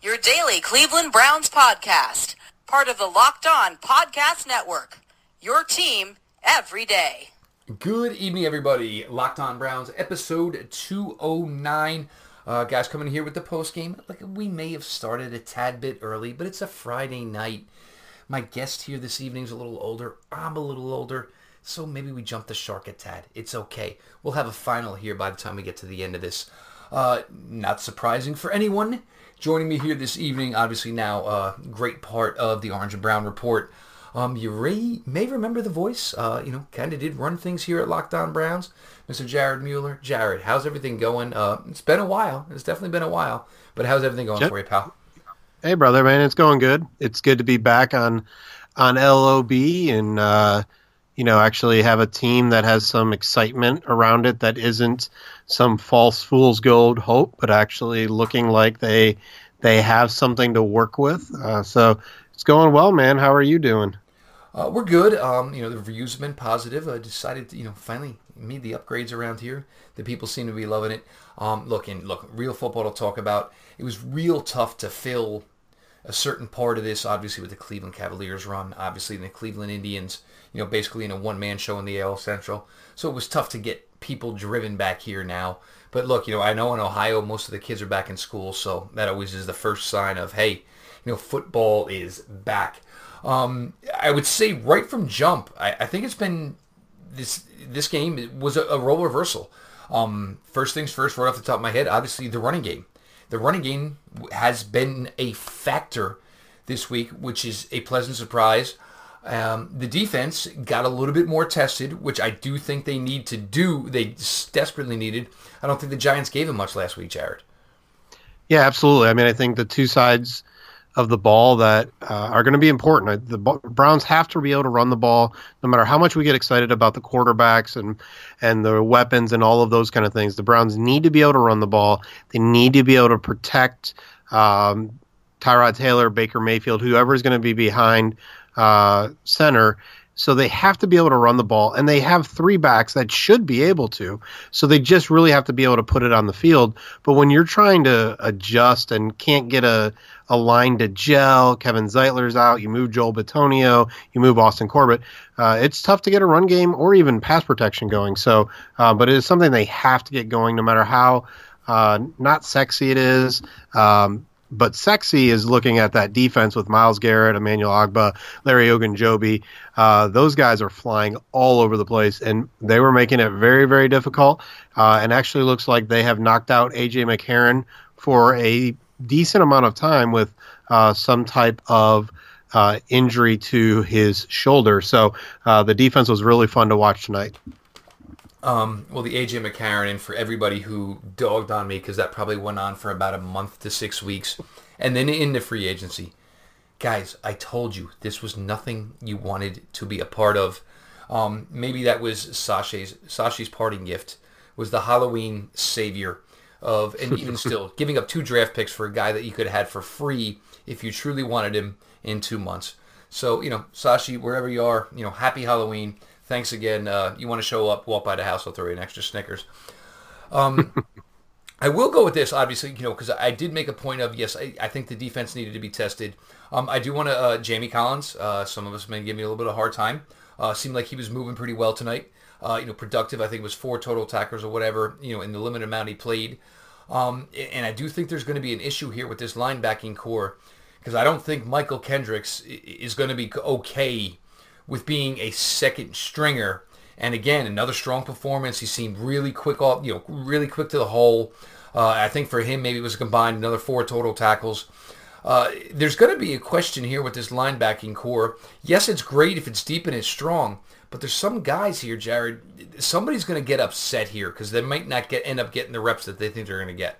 your daily Cleveland Browns podcast, part of the Locked On Podcast Network. Your team every day. Good evening, everybody. Locked On Browns, episode 209. Uh, guys, coming here with the post game. Like we may have started a tad bit early, but it's a Friday night. My guest here this evening is a little older. I'm a little older, so maybe we jump the shark a tad. It's okay. We'll have a final here by the time we get to the end of this. Uh, not surprising for anyone. Joining me here this evening, obviously now a uh, great part of the Orange and Brown Report. Um, you re- may remember the voice. Uh, you know, kind of did run things here at Locked On Browns. Mr. Jared Mueller. Jared, how's everything going? Uh, it's been a while. It's definitely been a while. But how's everything going yep. for you, pal? Hey, brother, man, it's going good. It's good to be back on on LOB and uh, you know actually have a team that has some excitement around it that isn't some false fool's gold hope, but actually looking like they they have something to work with. Uh, so it's going well, man. How are you doing? Uh, we're good. Um, you know, the reviews have been positive. I decided to, you know, finally made the upgrades around here. The people seem to be loving it. Um, look, and look, real football to talk about. It was real tough to fill a certain part of this, obviously, with the Cleveland Cavaliers run, obviously, the Cleveland Indians, you know, basically in a one-man show in the AL Central. So it was tough to get people driven back here now. But look, you know, I know in Ohio, most of the kids are back in school, so that always is the first sign of, hey, you know, football is back. Um, I would say right from jump, I, I, think it's been this this game was a, a role reversal. Um, first things first, right off the top of my head, obviously the running game. The running game has been a factor this week, which is a pleasant surprise. Um, the defense got a little bit more tested, which I do think they need to do. They desperately needed. I don't think the Giants gave them much last week, Jared. Yeah, absolutely. I mean, I think the two sides of the ball that uh, are going to be important. The Browns have to be able to run the ball, no matter how much we get excited about the quarterbacks and and the weapons and all of those kind of things. The Browns need to be able to run the ball. They need to be able to protect um, Tyrod Taylor, Baker Mayfield, whoever is going to be behind uh, center. So they have to be able to run the ball, and they have three backs that should be able to. So they just really have to be able to put it on the field. But when you're trying to adjust and can't get a, a line to gel, Kevin Zeitler's out, you move Joel Bitonio, you move Austin Corbett, uh, it's tough to get a run game or even pass protection going. So, uh, but it is something they have to get going no matter how uh, not sexy it is. Um, but sexy is looking at that defense with Myles Garrett, Emmanuel Ogbah, Larry Ogunjobi. Uh, those guys are flying all over the place, and they were making it very, very difficult. Uh, and actually, looks like they have knocked out AJ McCarron for a decent amount of time with uh, some type of uh, injury to his shoulder. So uh, the defense was really fun to watch tonight. Um, well, the AJ McCarron, and for everybody who dogged on me, because that probably went on for about a month to six weeks, and then into free agency. Guys, I told you this was nothing you wanted to be a part of. Um, maybe that was Sashi's Sashi's parting gift was the Halloween savior of, and even still giving up two draft picks for a guy that you could have had for free if you truly wanted him in two months. So you know, Sashi, wherever you are, you know, happy Halloween thanks again. Uh, you want to show up, walk by the house, I'll throw you an extra Snickers. Um, I will go with this, obviously, you know, because I did make a point of yes, I, I, think the defense needed to be tested. Um, I do want to uh, Jamie Collins. Uh, some of us may give me a little bit of a hard time. Uh, seemed like he was moving pretty well tonight. Uh, you know, productive. I think it was four total tackles or whatever. You know, in the limited amount he played. Um, and I do think there's going to be an issue here with this linebacking core because I don't think Mychal Kendricks is going to be okay with being a second stringer. And again, another strong performance. He seemed really quick off, you know, really quick to the hole. Uh, I think for him, maybe it was combined another four total tackles. Uh, there's going to be a question here with this linebacking core. Yes, it's great if it's deep and it's strong, but there's some guys here, Jared. Somebody's going to get upset here because they might not get end up getting the reps that they think they're going to get.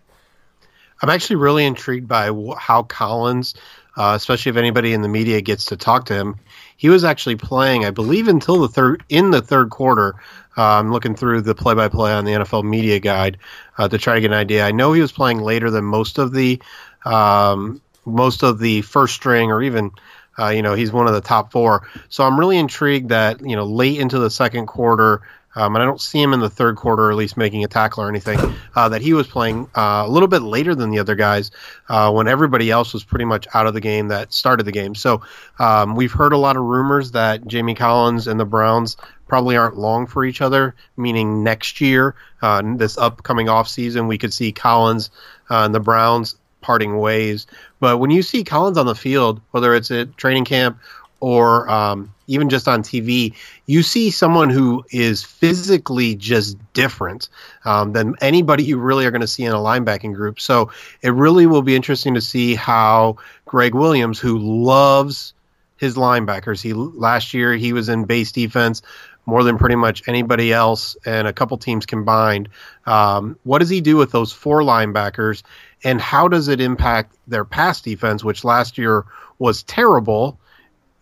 I'm actually really intrigued by how Collins, uh, especially if anybody in the media gets to talk to him, he was actually playing, I believe, until the third in the third quarter. Uh, I'm looking through the play-by-play on the NFL Media Guide uh, to try to get an idea. I know he was playing later than most of the um, most of the first string, or even uh, you know he's one of the top four. So I'm really intrigued that you know late into the second quarter, um, and I don't see him in the third quarter, at least making a tackle or anything, uh, that he was playing uh, a little bit later than the other guys uh, when everybody else was pretty much out of the game that started the game. So um, we've heard a lot of rumors that Jamie Collins and the Browns probably aren't long for each other, meaning next year, uh, this upcoming off season, we could see Collins uh, and the Browns parting ways. But when you see Collins on the field, whether it's at training camp or um, even just on TV, you see someone who is physically just different um, than anybody you really are going to see in a linebacking group. So it really will be interesting to see how Greg Williams, who loves his linebackers, he last year he was in base defense more than pretty much anybody else and a couple teams combined. Um, what does he do with those four linebackers, and how does it impact their pass defense, which last year was terrible?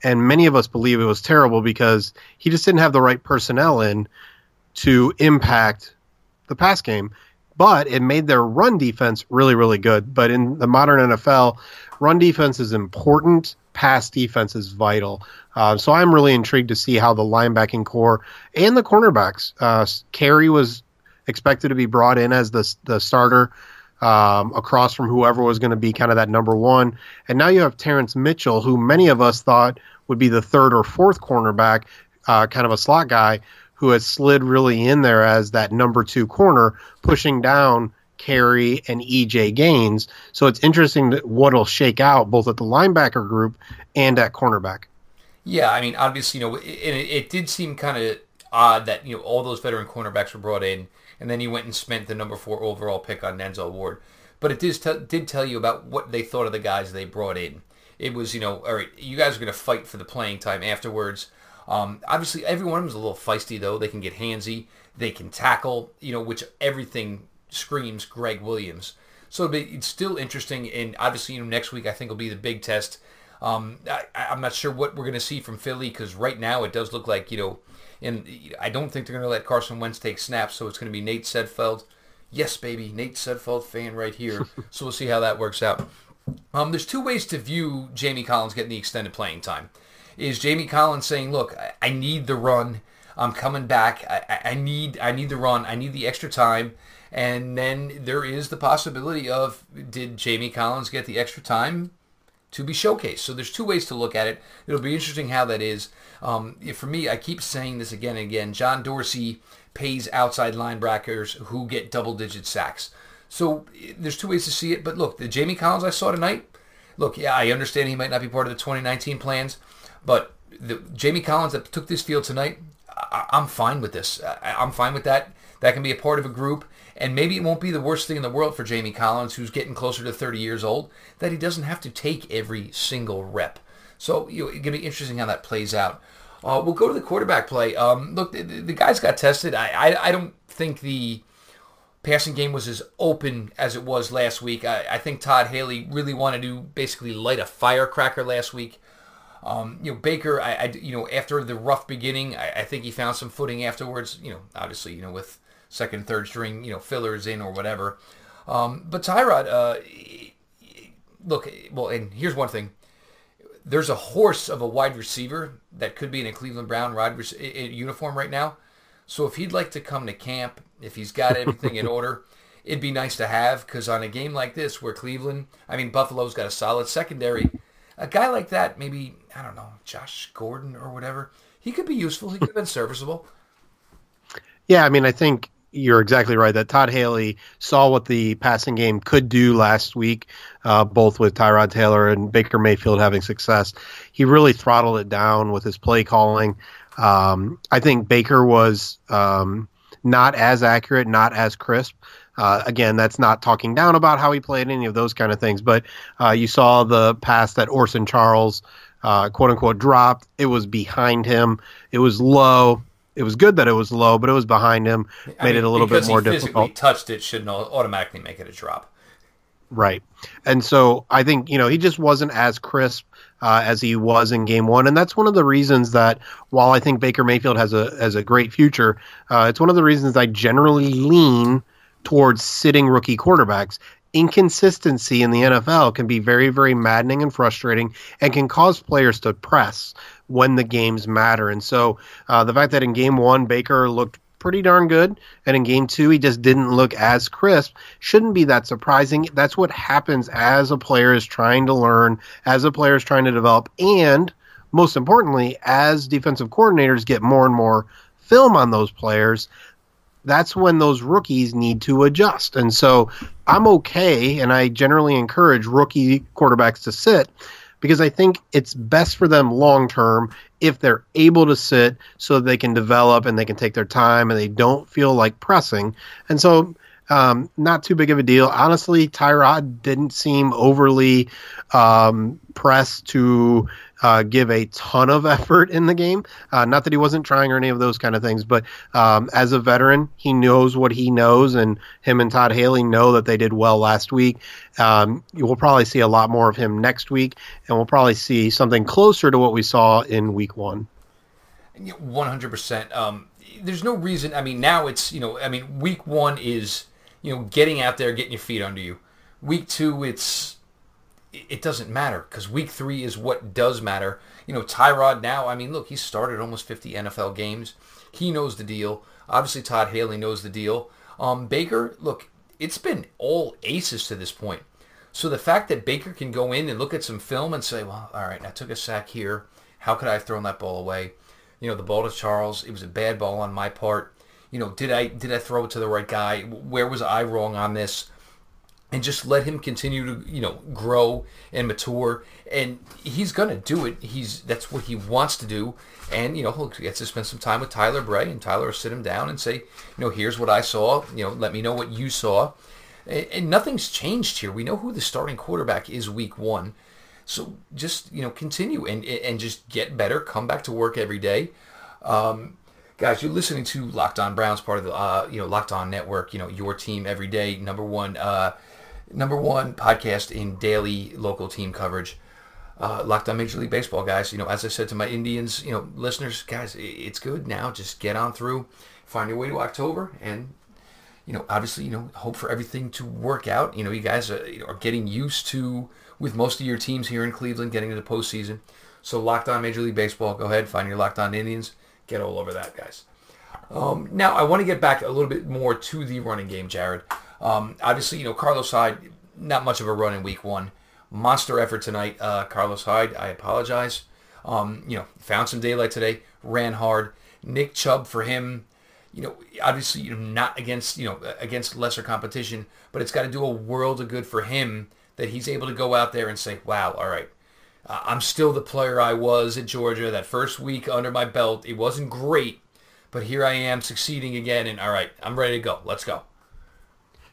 And many of us believe it was terrible because he just didn't have the right personnel in to impact the pass game. But it made their run defense really, really good. But in the modern NFL, run defense is important. Pass defense is vital. Uh, so I'm really intrigued to see how the linebacking core and the cornerbacks. Uh, Carrie was expected to be brought in as the the starter um, across from whoever was going to be kind of that number one. And now you have Terrance Mitchell, who many of us thought would be the third or fourth cornerback, uh, kind of a slot guy, who has slid really in there as that number two corner, pushing down Carrie and EJ Gaines. So it's interesting what'll shake out both at the linebacker group and at cornerback. Yeah, I mean, obviously, you know, it, it did seem kind of odd that you know all those veteran cornerbacks were brought in and then he went and spent the number four overall pick on Denzel Ward. But it did, t- did tell you about what they thought of the guys they brought in. It was, you know, all right, you guys are going to fight for the playing time afterwards. Um, obviously, every one of a little feisty, though. They can get handsy. They can tackle, you know, which everything screams Greg Williams. So it's still interesting. And obviously, you know, next week I think will be the big test. Um, I, I'm not sure what we're going to see from Philly because right now it does look like, you know, and I don't think they're going to let Carson Wentz take snaps, so it's going to be Nate Sudfeld. Yes, baby, Nate Sudfeld fan right here. so we'll see how that works out. Um, there's two ways to view Jamie Collins getting the extended playing time. Is Jamie Collins saying, "Look, I, I need the run. I'm coming back. I, I need I need the run. I need the extra time." And then there is the possibility of did Jamie Collins get the extra time to be showcased? So there's two ways to look at it. It'll be interesting how that is. Um, for me, I keep saying this again and again. John Dorsey pays outside linebackers who get double-digit sacks. So there's two ways to see it. But look, the Jamie Collins I saw tonight. Look, yeah, I understand he might not be part of the 2019 plans, but the Jamie Collins that took this field tonight, I, am fine with this. I, I'm fine with that. That can be a part of a group. And maybe it won't be the worst thing in the world for Jamie Collins, who's getting closer to 30 years old, that he doesn't have to take every single rep. So you know, it's going to be interesting how that plays out. Uh, we'll go to the quarterback play. Um, look, the, the, guys got tested. I, I, I, don't think the passing game was as open as it was last week. I, I think Todd Haley really wanted to basically light a firecracker last week. Um, you know, Baker, I, I, you know, after the rough beginning, I, I, think he found some footing afterwards. You know, obviously, you know, with second, third string, you know, fillers in or whatever. Um, but Tyrod, uh, look, well, and here's one thing there's a horse of a wide receiver that could be in a Cleveland Brown wide uniform right now. So if he'd like to come to camp, if he's got everything in order, it'd be nice to have because on a game like this where Cleveland, I mean Buffalo's got a solid secondary, a guy like that, maybe I don't know Josh Gordon or whatever, he could be useful. He could have been serviceable. Yeah, I mean I think you're exactly right that Todd Haley saw what the passing game could do last week, uh, both with Tyrod Taylor and Baker Mayfield having success. He really throttled it down with his play calling. Um, I think Baker was um, not as accurate, not as crisp. Uh, again, that's not talking down about how he played any of those kind of things, but uh, you saw the pass that Orson Charles, uh, quote unquote, dropped. It was behind him. It was low it was good that it was low, but it was behind him, I made mean, it a little bit more he difficult. Touched it shouldn't automatically make it a drop. Right, and so I think you know he just wasn't as crisp uh, as he was in Game One, and that's one of the reasons that while I think Baker Mayfield has a has a great future, uh, it's one of the reasons I generally lean towards sitting rookie quarterbacks inconsistency in the NFL can be very, very maddening and frustrating and can cause players to press when the games matter. And so uh, the fact that in game one, Baker looked pretty darn good. And in game two, he just didn't look as crisp. Shouldn't be that surprising. That's what happens as a player is trying to learn, as a player is trying to develop, and most importantly, as defensive coordinators get more and more film on those players, that's when those rookies need to adjust. And so I'm okay, and I generally encourage rookie quarterbacks to sit because I think it's best for them long term if they're able to sit so they can develop and they can take their time and they don't feel like pressing. And so um, not too big of a deal. Honestly, Tyrod didn't seem overly um, pressed to uh, give a ton of effort in the game. Uh, not that he wasn't trying or any of those kind of things, but um, as a veteran, he knows what he knows, and him and Todd Haley know that they did well last week. Um, you will probably see a lot more of him next week, and we'll probably see something closer to what we saw in week one. One hundred percent. Um, there's no reason. I mean, now it's you know. I mean, week one is you know getting out there, getting your feet under you. Week two, it's it doesn't matter because week three is what does matter. You know, Tyrod now, I mean, look, he started almost 50 NFL games. He knows the deal. Obviously, Todd Haley knows the deal. Um, Baker, look, it's been all aces to this point. So the fact that Baker can go in and look at some film and say, well, all right, I took a sack here. How could I have thrown that ball away? You know, the ball to Charles, it was a bad ball on my part. You know, did I did I throw it to the right guy? Where was I wrong on this? and just let him continue to you know grow and mature. And he's gonna do it. He's that's what he wants to do. And you know he gets to spend some time with tyler bray and tyler will sit him down and say you know here's what i saw. You know let me know what you saw. And, and nothing's changed here. We know who the starting quarterback is week one. So just you know continue and and just get better come back to work every day. Um, guys you're listening to locked on browns part of the uh, you know locked on network you know your team every day number one uh, number one podcast in daily local team coverage. Uh, locked on Major League Baseball, guys. You know, as I said to my Indians, you know, listeners, guys, it's good now. Just get on through, find your way to October, and you know, obviously, you know, hope for everything to work out. You know, you guys are, are getting used to with most of your teams here in Cleveland getting to the postseason. So locked on Major League Baseball. Go ahead, find your locked on Indians. Get all over that, guys. Um, now I want to get back a little bit more to the running game, Jared. Um, obviously, you know, Carlos Hyde, not much of a run in week one. Monster effort tonight, uh, Carlos Hyde. I apologize. Um, you know, found some daylight today, ran hard. Nick Chubb for him, you know, obviously, you know, not against, you know, against lesser competition, but it's got to do a world of good for him that he's able to go out there and say, wow, all right, uh, I'm still the player I was at Georgia. That first week under my belt, it wasn't great, but here I am succeeding again, and all right, I'm ready to go. Let's go.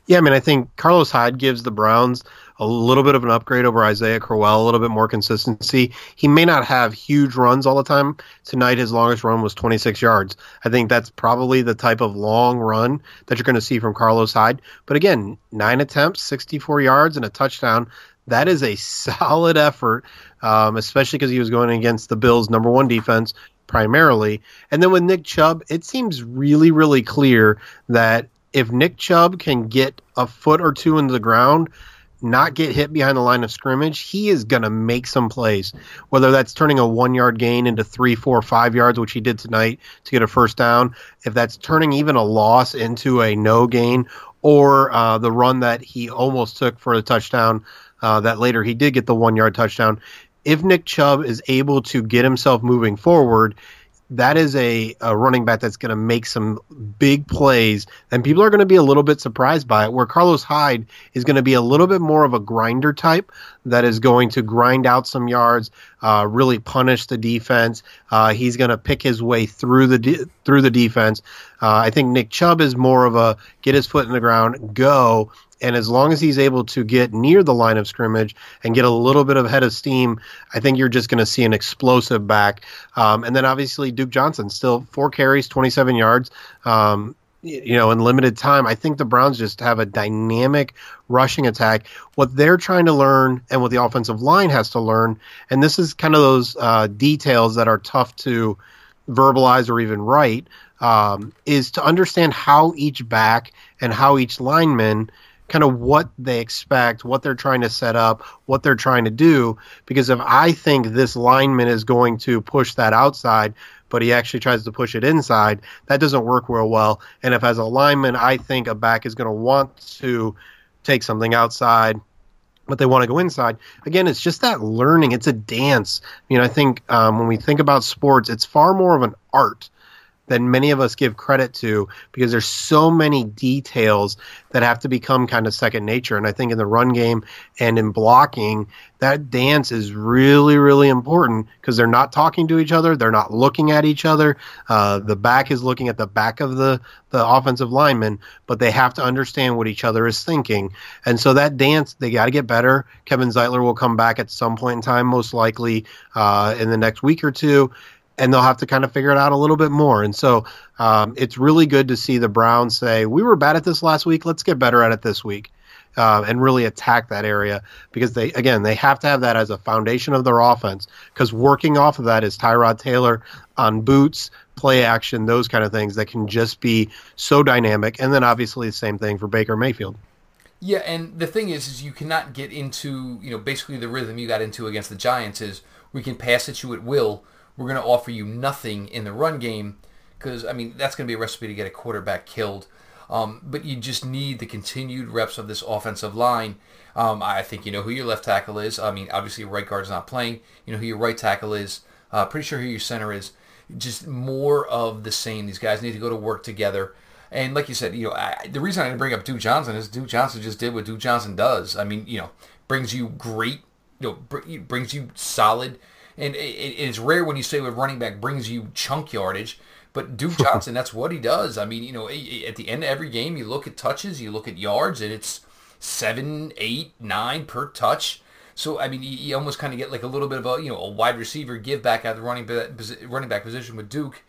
Yeah, I mean, I think Carlos Hyde gives the Browns a little bit of an upgrade over Isaiah Crowell, a little bit more consistency. He may not have huge runs all the time. Tonight, his longest run was 26 yards. I think that's probably the type of long run that you're going to see from Carlos Hyde. But again, nine attempts, 64 yards, and a touchdown. That is a solid effort, um, especially because he was going against the Bills' number one defense primarily. And then with Nick Chubb, it seems really, really clear that if Nick Chubb can get a foot or two into the ground, not get hit behind the line of scrimmage, he is going to make some plays. Whether that's turning a one yard gain into three, four, five yards, which he did tonight to get a first down, if that's turning even a loss into a no gain, or uh, the run that he almost took for a touchdown uh, that later he did get the one yard touchdown. If Nick Chubb is able to get himself moving forward, that is a, a running back that's going to make some big plays, and people are going to be a little bit surprised by it. Where Carlos Hyde is going to be a little bit more of a grinder type that is going to grind out some yards, uh, really punish the defense. Uh, he's going to pick his way through the de- through the defense. Uh, I think Nick Chubb is more of a get his foot in the ground, go, and as long as he's able to get near the line of scrimmage and get a little bit of head of steam, I think you're just going to see an explosive back. Um, and then obviously Duke Johnson still four carries, 27 yards. Um, you know, in limited time, I think the Browns just have a dynamic rushing attack. What they're trying to learn and what the offensive line has to learn, and this is kind of those uh, details that are tough to verbalize or even write, um, is to understand how each back and how each lineman – kind of what they expect, what they're trying to set up, what they're trying to do. Because if I think this lineman is going to push that outside, but he actually tries to push it inside, that doesn't work real well. And if as a lineman, I think a back is going to want to take something outside, but they want to go inside. Again, it's just that learning. It's a dance. You know, I think um, when we think about sports, it's far more of an art than many of us give credit to because there's so many details that have to become kind of second nature. And I think in the run game and in blocking, that dance is really, really important because they're not talking to each other, they're not looking at each other. Uh, the back is looking at the back of the the offensive lineman, but they have to understand what each other is thinking. And so that dance, they got to get better. Kevin Zeitler will come back at some point in time, most likely uh, in the next week or two and they'll have to kind of figure it out a little bit more. And so um, it's really good to see the Browns say, we were bad at this last week. Let's get better at it this week. Uh, and really attack that area because they again they have to have that as a foundation of their offense because working off of that is Tyrod Taylor on boots, play action, those kind of things that can just be so dynamic. And then obviously the same thing for Baker Mayfield. Yeah, and the thing is, is you cannot get into you know basically the rhythm you got into against the Giants is we can pass at you at will we're going to offer you nothing in the run game because I mean that's going to be a recipe to get a quarterback killed. Um, but you just need the continued reps of this offensive line. Um, I think you know who your left tackle is. I mean, obviously your right guard's not playing. You know who your right tackle is. Uh, pretty sure who your center is. Just more of the same. These guys need to go to work together. And like you said, you know, I, the reason I didn't bring up Duke Johnson is Duke Johnson just did what Duke Johnson does. I mean, you know, brings you great, you know, br- brings you solid and it, it's rare when you say a running back brings you chunk yardage. But Duke Johnson, that's what he does. I mean, you know, at the end of every game, you look at touches, you look at yards, and it's seven, eight, nine per touch. So I mean, you, almost kind of get like a little bit of a you know a wide receiver give back at the running running back position with Duke.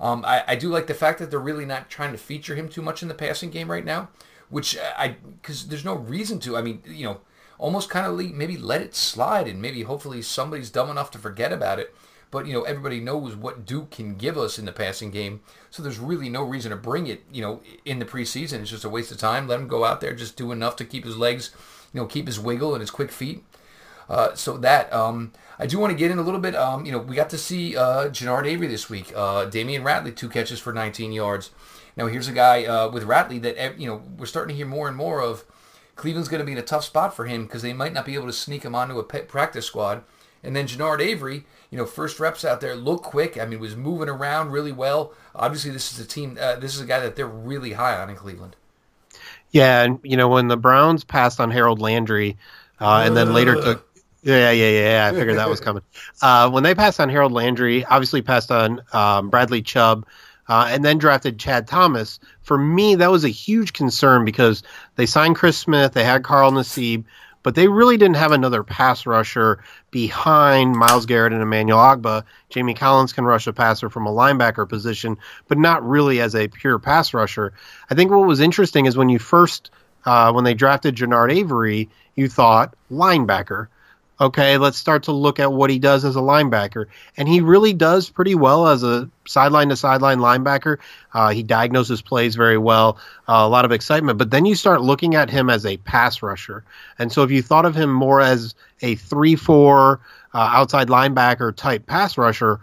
Um, I, I do like the fact that they're really not trying to feature him too much in the passing game right now, which I because there's no reason to. I mean, you know, almost kind of maybe let it slide and maybe hopefully somebody's dumb enough to forget about it. But you know everybody knows what Duke can give us in the passing game, so there's really no reason to bring it. You know in the preseason, it's just a waste of time. Let him go out there, just do enough to keep his legs, you know, keep his wiggle and his quick feet. Uh, so that um, I do want to get in a little bit. Um, you know, we got to see uh, Genard Avery this week. Uh, Damion Ratley, two catches for 19 yards. Now here's a guy uh, with Ratley that you know we're starting to hear more and more of. Cleveland's going to be in a tough spot for him because they might not be able to sneak him onto a practice squad. And then Genard Avery, you know, first reps out there, looked quick. I mean, was moving around really well. Obviously, this is a team. Uh, this is a guy that they're really high on in Cleveland. Yeah, and you know when the Browns passed on Harold Landry, uh, and then later took. Yeah, yeah, yeah, yeah. I figured that was coming. Uh, when they passed on Harold Landry, obviously passed on um, Bradley Chubb, uh, and then drafted Chad Thomas. For me, that was a huge concern because they signed Chris Smith, they had Carl Nassib, but they really didn't have another pass rusher behind Myles Garrett and Emmanuel Ogbah. Jamie Collins can rush a passer from a linebacker position, but not really as a pure pass rusher. I think what was interesting is when you first, uh, when they drafted Genard Avery, you thought linebacker. Okay, let's start to look at what he does as a linebacker. And he really does pretty well as a sideline to sideline linebacker. Uh, he diagnoses plays very well, uh, a lot of excitement. But then you start looking at him as a pass rusher. And so if you thought of him more as a 3 4 uh, outside linebacker type pass rusher,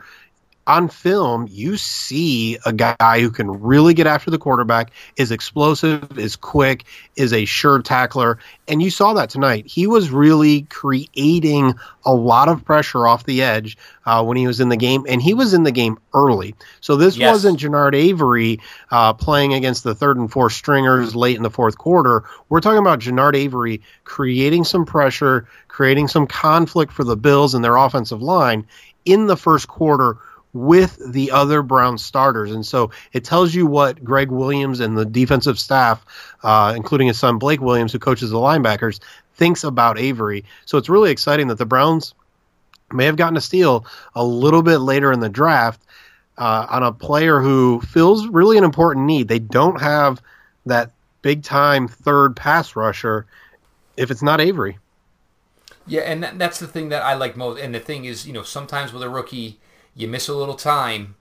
on film, you see a guy who can really get after the quarterback, is explosive, is quick, is a sure tackler. And you saw that tonight. He was really creating a lot of pressure off the edge uh, when he was in the game, and he was in the game early. So this yes. wasn't Genard Avery uh, playing against the third and fourth stringers late in the fourth quarter. We're talking about Genard Avery creating some pressure, creating some conflict for the Bills and their offensive line in the first quarter with the other Brown starters. And so it tells you what Greg Williams and the defensive staff, uh, including his son Blake Williams, who coaches the linebackers, thinks about Avery. So it's really exciting that the Browns may have gotten a steal a little bit later in the draft uh, on a player who fills really an important need. They don't have that big time third pass rusher if it's not Avery. Yeah, and that's the thing that I like most. And the thing is, you know, sometimes with a rookie, you miss a little time,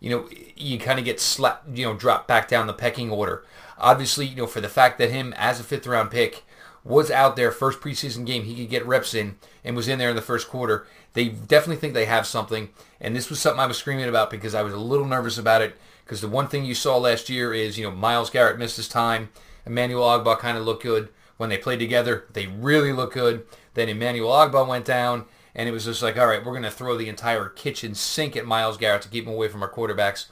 you know, you kind of get slapped, you know, dropped back down the pecking order. Obviously, you know, for the fact that him as a fifth round pick was out there first preseason game, he could get reps in and was in there in the first quarter. They definitely think they have something, and this was something I was screaming about because I was a little nervous about it. Because the one thing you saw last year is, you know, Myles Garrett missed his time. Emmanuel Ogbah kind of looked good when they played together. They really looked good. Then Emmanuel Ogbah went down, and it was just like, all right, we're going to throw the entire kitchen sink at Myles Garrett to keep him away from our quarterbacks.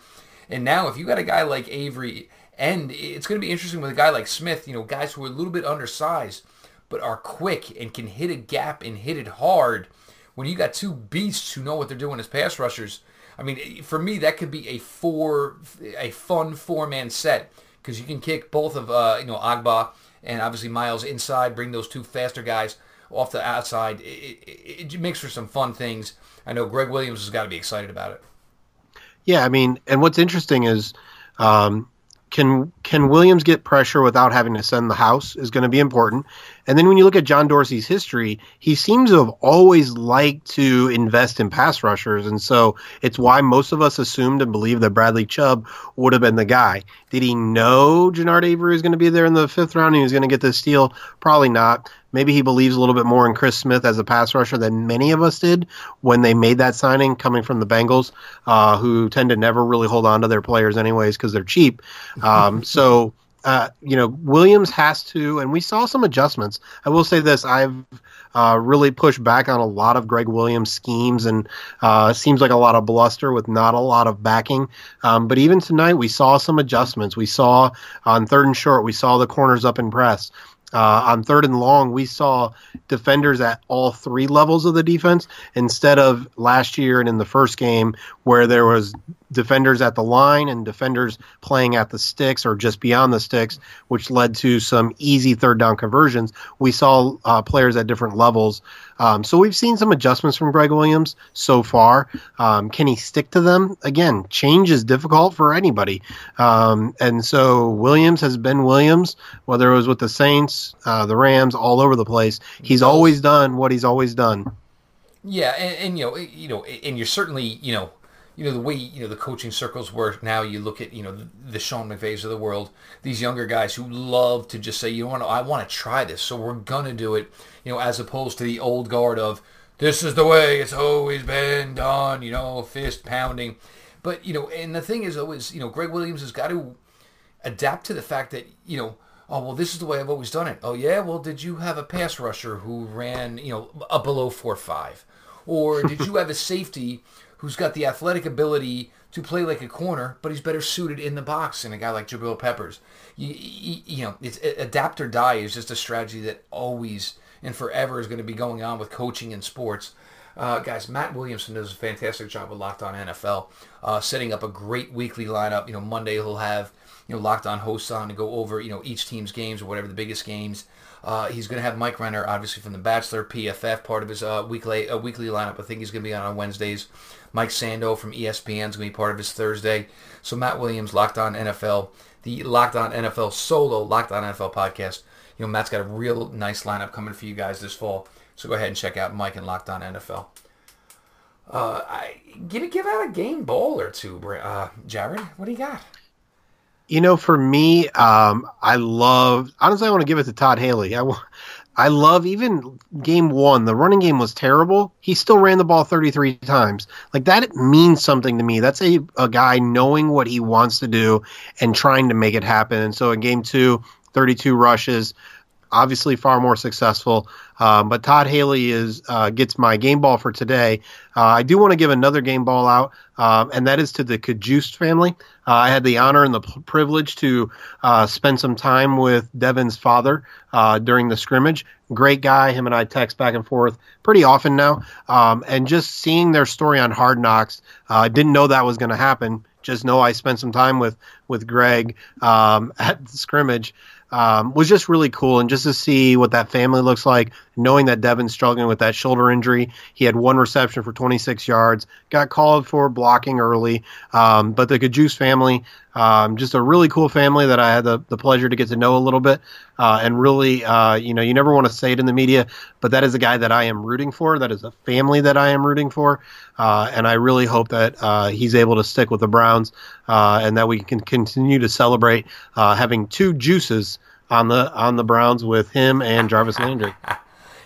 And now, if you got a guy like Avery, and it's going to be interesting with a guy like Smith, you know, guys who are a little bit undersized, but are quick and can hit a gap and hit it hard. When you got two beasts who know what they're doing as pass rushers, I mean, for me, that could be a four, a fun four-man set because you can kick both of uh, you know Ogbah and obviously Myles inside, bring those two faster guys off the outside. It, it, it makes for some fun things. I know Greg Williams has got to be excited about it. Yeah, I mean, and what's interesting is um, can can Williams get pressure without having to send the house is going to be important. And then when you look at John Dorsey's history, he seems to have always liked to invest in pass rushers, and so it's why most of us assumed and believed that Bradley Chubb would have been the guy. Did he know Genard Avery was going to be there in the fifth round and he was going to get this steal? Probably not. Maybe he believes a little bit more in Chris Smith as a pass rusher than many of us did when they made that signing coming from the Bengals, uh, who tend to never really hold on to their players anyways because they're cheap. Um, so, uh, you know, Williams has to, and we saw some adjustments. I will say this: I've uh, really pushed back on a lot of Greg Williams schemes, and uh, seems like a lot of bluster with not a lot of backing. Um, but even tonight, we saw some adjustments. We saw on third and short, we saw the corners up in press. Uh, on third and long, we saw defenders at all three levels of the defense instead of last year and in the first game where there was defenders at the line and defenders playing at the sticks or just beyond the sticks, which led to some easy third down conversions. We saw uh, players at different levels. Um, so we've seen some adjustments from Greg Williams so far. Um, can he stick to them? Again, change is difficult for anybody. Um, and so Williams has been Williams, whether it was with the Saints, uh, the Rams, all over the place. He's always done what he's always done. Yeah, and, and you know, you know, and you're certainly, you know, you know the way you know the coaching circles work now. You look at you know the, the Sean McVays of the world, these younger guys who love to just say, you know, what, I want to try this, so we're gonna do it. You know, as opposed to the old guard of this is the way it's always been done. You know, fist pounding. But you know, and the thing is always, you know, Greg Williams has got to adapt to the fact that you know oh well this is the way i've always done it oh yeah well did you have a pass rusher who ran you know a below four five or did you have a safety who's got the athletic ability to play like a corner but he's better suited in the box than a guy like jabril peppers you, you, you know it's adapt or die is just a strategy that always and forever is going to be going on with coaching in sports uh, guys, Matt Williamson does a fantastic job with Locked On NFL, uh, setting up a great weekly lineup. You know, Monday he'll have you know Locked On hosts on to go over you know each team's games or whatever the biggest games. Uh, he's going to have Mike Renner, obviously from The Bachelor, PFF, part of his uh, weekly uh, weekly lineup. I think he's going to be on on Wednesdays. Mike Sando from ESPN is going to be part of his Thursday. So Matt Williams, Locked On NFL, the Locked On NFL solo Locked On NFL podcast. You know, Matt's got a real nice lineup coming for you guys this fall. So go ahead and check out Mike and Locked On NFL. Uh, I, give give out a game ball or two, uh, Jared. What do you got? You know, for me, um, I love. Honestly, I want to give it to Todd Haley. I, I love even game one. The running game was terrible. He still ran the ball 33 times. Like that means something to me. That's a, a guy knowing what he wants to do and trying to make it happen. And so in game two, 32 rushes, obviously far more successful. Um, but Todd Haley is uh, gets my game ball for today. Uh, I do want to give another game ball out, um, and that is to the Cajuste family. Uh, I had the honor and the p- privilege to uh, spend some time with Devin's father uh, during the scrimmage. Great guy. Him and I text back and forth pretty often now. Um, and just seeing their story on Hard Knocks, uh, I didn't know that was going to happen. Just know I spent some time with with Greg um, at the scrimmage um, was just really cool. And just to see what that family looks like, knowing that Devin's struggling with that shoulder injury. He had one reception for 26 yards, got called for blocking early. Um, but the Cajuste family, um, just a really cool family that I had the, the pleasure to get to know a little bit. Uh, and really, uh, you know, you never want to say it in the media, but that is a guy that I am rooting for. That is a family that I am rooting for. Uh, and I really hope that uh, he's able to stick with the Browns uh, and that we can continue to celebrate uh, having two juices on the on the Browns with him and Jarvis Landry.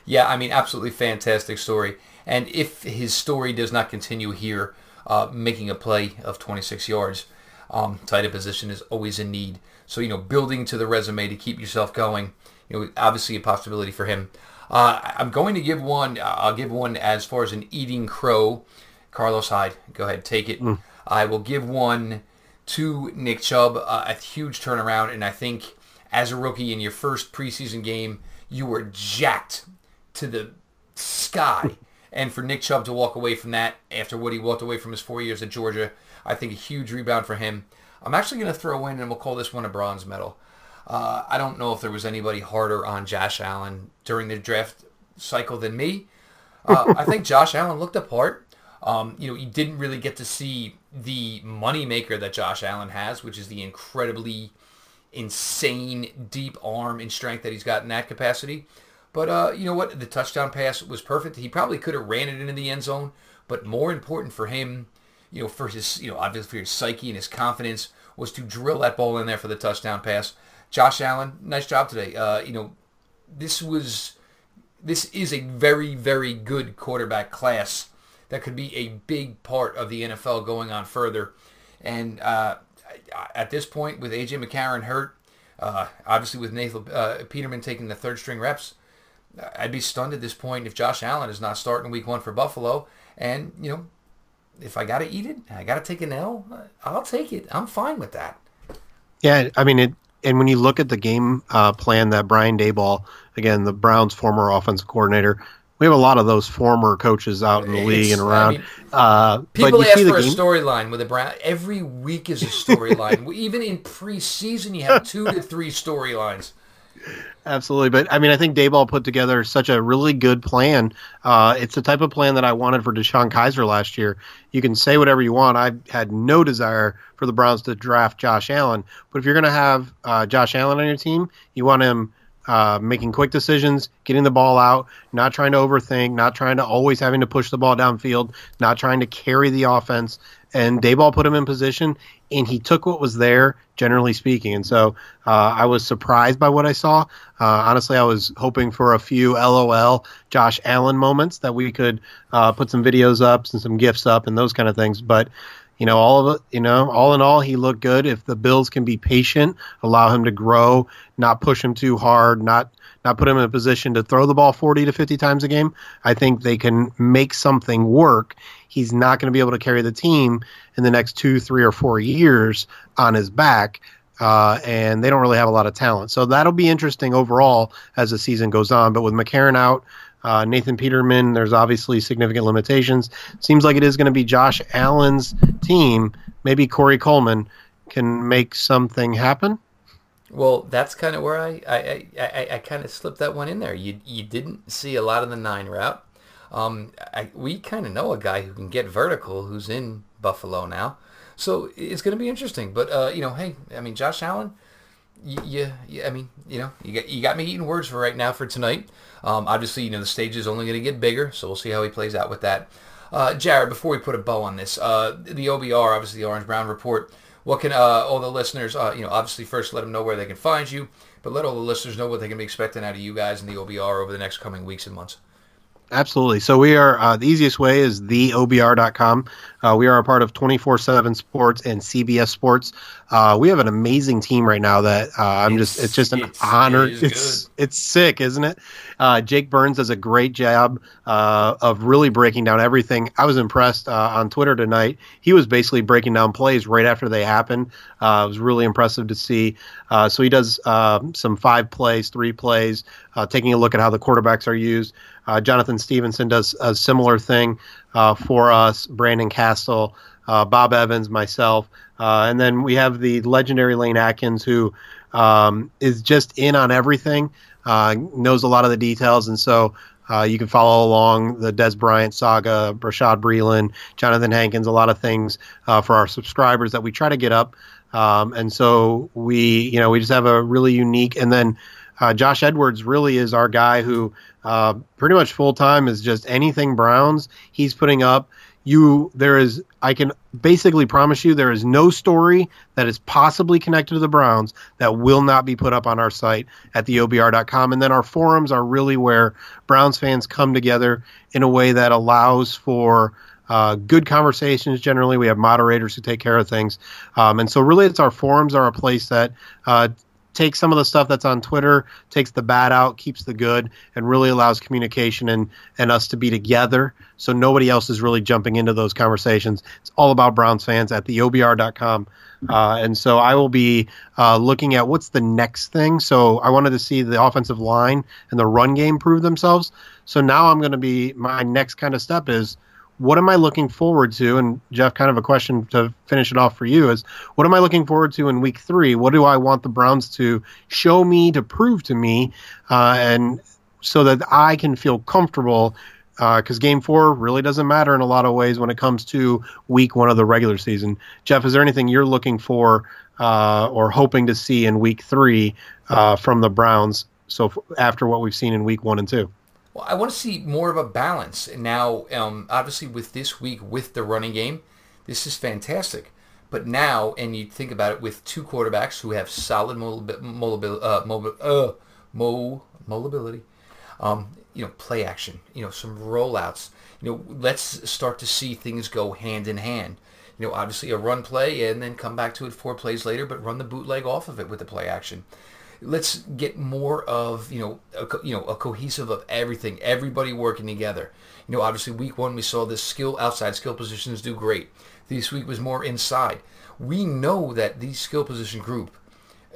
Yeah, I mean, absolutely fantastic story. And if his story does not continue here, uh, making a play of 26 yards, um, tight end position is always in need. So you know, building to the resume to keep yourself going, you know, obviously a possibility for him. Uh, I'm going to give one. I'll give one as far as an eating crow. Carlos Hyde, go ahead, take it. Mm. I will give one to Nick Chubb. Uh, a huge turnaround, and I think as a rookie in your first preseason game, you were jacked to the sky. and for Nick Chubb to walk away from that after what he walked away from his four years at Georgia, I think a huge rebound for him. I'm actually going to throw in, and we'll call this one a bronze medal. Uh, I don't know if there was anybody harder on Josh Allen during the draft cycle than me. Uh, I think Josh Allen looked apart. Um, you know, you didn't really get to see the moneymaker that Josh Allen has, which is the incredibly insane deep arm and strength that he's got in that capacity. But uh, you know what? The touchdown pass was perfect. He probably could have ran it into the end zone, but more important for him, you know, for his, you know, obviously for his psyche and his confidence was to drill that ball in there for the touchdown pass. Josh Allen, nice job today. Uh, you know, this was this is a very very good quarterback class that could be a big part of the NFL going on further. And uh, at this point, with AJ McCarron hurt, uh, obviously with Nathan uh, Peterman taking the third string reps, I'd be stunned at this point if Josh Allen is not starting Week One for Buffalo. And you know, if I got to eat it, I got to take an L. I'll take it. I'm fine with that. Yeah, I mean it. And when you look at the game uh, plan that Brian Daboll, again, the Browns' former offensive coordinator, we have a lot of those former coaches out in the it's, league and around. I mean, uh, people ask for a storyline with the Brown. Every week is a storyline. Even in preseason, you have two to three storylines. Absolutely, but I mean, I think Daboll put together such a really good plan. Uh, it's the type of plan that I wanted for DeShone Kizer last year. You can say whatever you want. I had no desire for the Browns to draft Josh Allen, but if you're going to have uh, Josh Allen on your team, you want him uh, making quick decisions, getting the ball out, not trying to overthink, not trying to always having to push the ball downfield, not trying to carry the offense. And Daboll put him in position, and he took what was there, generally speaking. And so uh, I was surprised by what I saw. Uh, honestly, I was hoping for a few LOL Josh Allen moments that we could uh, put some videos up and some gifs up and those kind of things. But you know, all of it, you know, all in all, he looked good. If the Bills can be patient, allow him to grow, not push him too hard, not not put him in a position to throw the ball 40 to 50 times a game, I think they can make something work. He's not going to be able to carry the team in the next two, three, or four years on his back. Uh, and they don't really have a lot of talent. So that'll be interesting overall as the season goes on. But with McCarron out, uh, Nathan Peterman, there's obviously significant limitations. Seems like it is going to be Josh Allen's team. Maybe Corey Coleman can make something happen. Well, that's kind of where I I, I, I kind of slipped that one in there. You you didn't see a lot of the nine route. Um, I, we kind of know a guy who can get vertical who's in Buffalo now, so it's going to be interesting. But uh, you know, hey, I mean, Josh Allen, you, you, I mean, you know, you got you got me eating words for right now for tonight. Um, obviously, you know, the stage is only going to get bigger, so we'll see how he plays out with that. Uh, Jared, before we put a bow on this, uh, the OBR, obviously the Orange Brown Report. What can uh, all the listeners, uh, you know, obviously first let them know where they can find you, but let all the listeners know what they can be expecting out of you guys in the OBR over the next coming weeks and months. Absolutely. So we are uh, the easiest way is theobr.com. Uh, we are a part of 24/7 Sports and CBS Sports. Uh, we have an amazing team right now that uh, I'm it's, just it's just an it's, honor. It it's good. it's sick, isn't it? Uh, Jake Burns does a great job uh, of really breaking down everything. I was impressed on Twitter tonight. He was basically breaking down plays right after they happen. it was really impressive to see. so he does some five plays, three plays, taking a look at how the quarterbacks are used. Uh, Jonathan Stevenson does a similar thing uh, for us. Brandon Castle, uh, Bob Evans, myself, uh, and then we have the legendary Lane Adkins, who um, is just in on everything. uh, knows a lot of the details, and so uh, you can follow along the Dez Bryant saga, Bashaud Breeland, Johnathan Hankins, a lot of things for our subscribers that we try to get up. Um, and so we, you know, we just have a really unique. And then uh, Josh Edwards really is our guy who uh, pretty much full time is just anything Browns. He's putting up. You there is I can basically promise you there is no story that is possibly connected to the Browns that will not be put up on our site at theobr.com and then our forums are really where Browns fans come together in a way that allows for uh, good conversations generally. We have moderators who take care of things. Um, and so really it's our forums are a place that uh, takes some of the stuff that's on Twitter, takes the bad out, keeps the good, and really allows communication and, and us to be together. So nobody else is really jumping into those conversations. It's all about Browns fans at the OBR.com. Uh, and so I will be uh, looking at what's the next thing. So I wanted to see the offensive line and the run game prove themselves. So now I'm going to be my next kind of step is what am I looking forward to? And Jeff, kind of a question to finish it off for you is what am I looking forward to in week three? What do I want the Browns to show me, to prove to me, uh, and so that I can feel comfortable? Because uh, game four really doesn't matter in a lot of ways when it comes to week one of the regular season. Jeff, is there anything you're looking for uh, or hoping to see in week three uh, from the Browns? So f- after what we've seen in week one and two. Well, I want to see more of a balance. And now, um, obviously, with this week, with the running game, this is fantastic. But now, and you think about it with two quarterbacks who have solid uh, uh, mo- mobility, um, you know, play action, you know, some rollouts. You know, let's start to see things go hand in hand. You know, obviously a run play and then come back to it four plays later, but run the bootleg off of it with the play action let's get more of you know a, you know a cohesive of everything, everybody working together. You know, obviously week one we saw the skill outside skill positions do great. This week was more inside. We know that these skill position group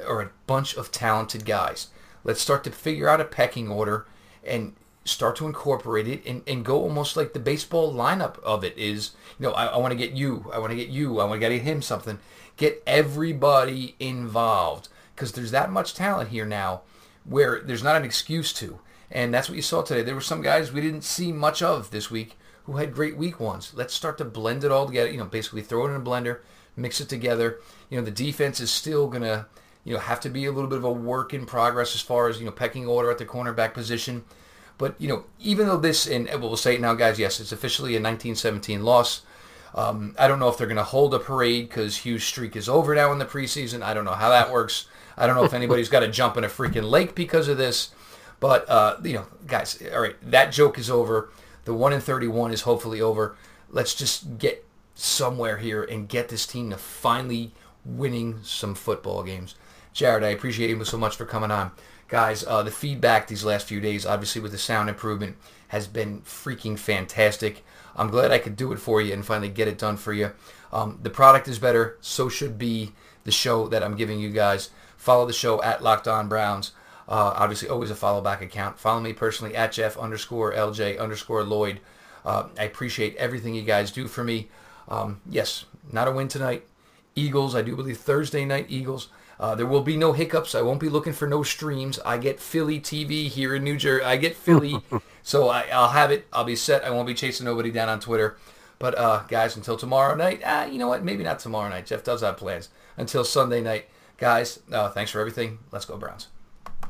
are a bunch of talented guys. Let's start to figure out a pecking order and start to incorporate it and, and go almost like the baseball lineup of it is, you know, I, I want to get you, I want to get you, I want to get him something. Get everybody involved because there's that much talent here now where there's not an excuse to. And that's what you saw today. There were some guys we didn't see much of this week who had great week ones. Let's start to blend it all together. You know, basically throw it in a blender, mix it together. You know, the defense is still gonna, you know, have to be a little bit of a work in progress as far as you know pecking order at the cornerback position. But you know, even though this and we'll say it now, guys, yes, it's officially a 1917 loss. Um, I don't know if they're going to hold a parade because Hue's streak is over now in the preseason. I don't know how that works. I don't know if anybody's got to jump in a freaking lake because of this. But, uh, you know, guys, all right, that joke is over. The 1 in 31 is hopefully over. Let's just get somewhere here and get this team to finally winning some football games. Jared, I appreciate you so much for coming on. Guys, uh, the feedback these last few days, obviously with the sound improvement, has been freaking fantastic. I'm glad I could do it for you and finally get it done for you. Um, the product is better, so should be the show that I'm giving you guys. Follow the show at Locked On Browns. Uh, obviously, always a follow back account. Follow me personally at Jeff underscore LJ underscore Lloyd. Uh, I appreciate everything you guys do for me. Um, yes, not a win tonight. Eagles, I do believe Thursday night Eagles. Uh, there will be no hiccups. I won't be looking for no streams. I get Philly TV here in New Jersey. I get Philly, so I, will have it. I'll be set. I won't be chasing nobody down on Twitter. But uh, guys, until tomorrow night, ah, you know what? Maybe not tomorrow night. Jeff does have plans. Until Sunday night. Guys, uh, thanks for everything. Let's go Browns.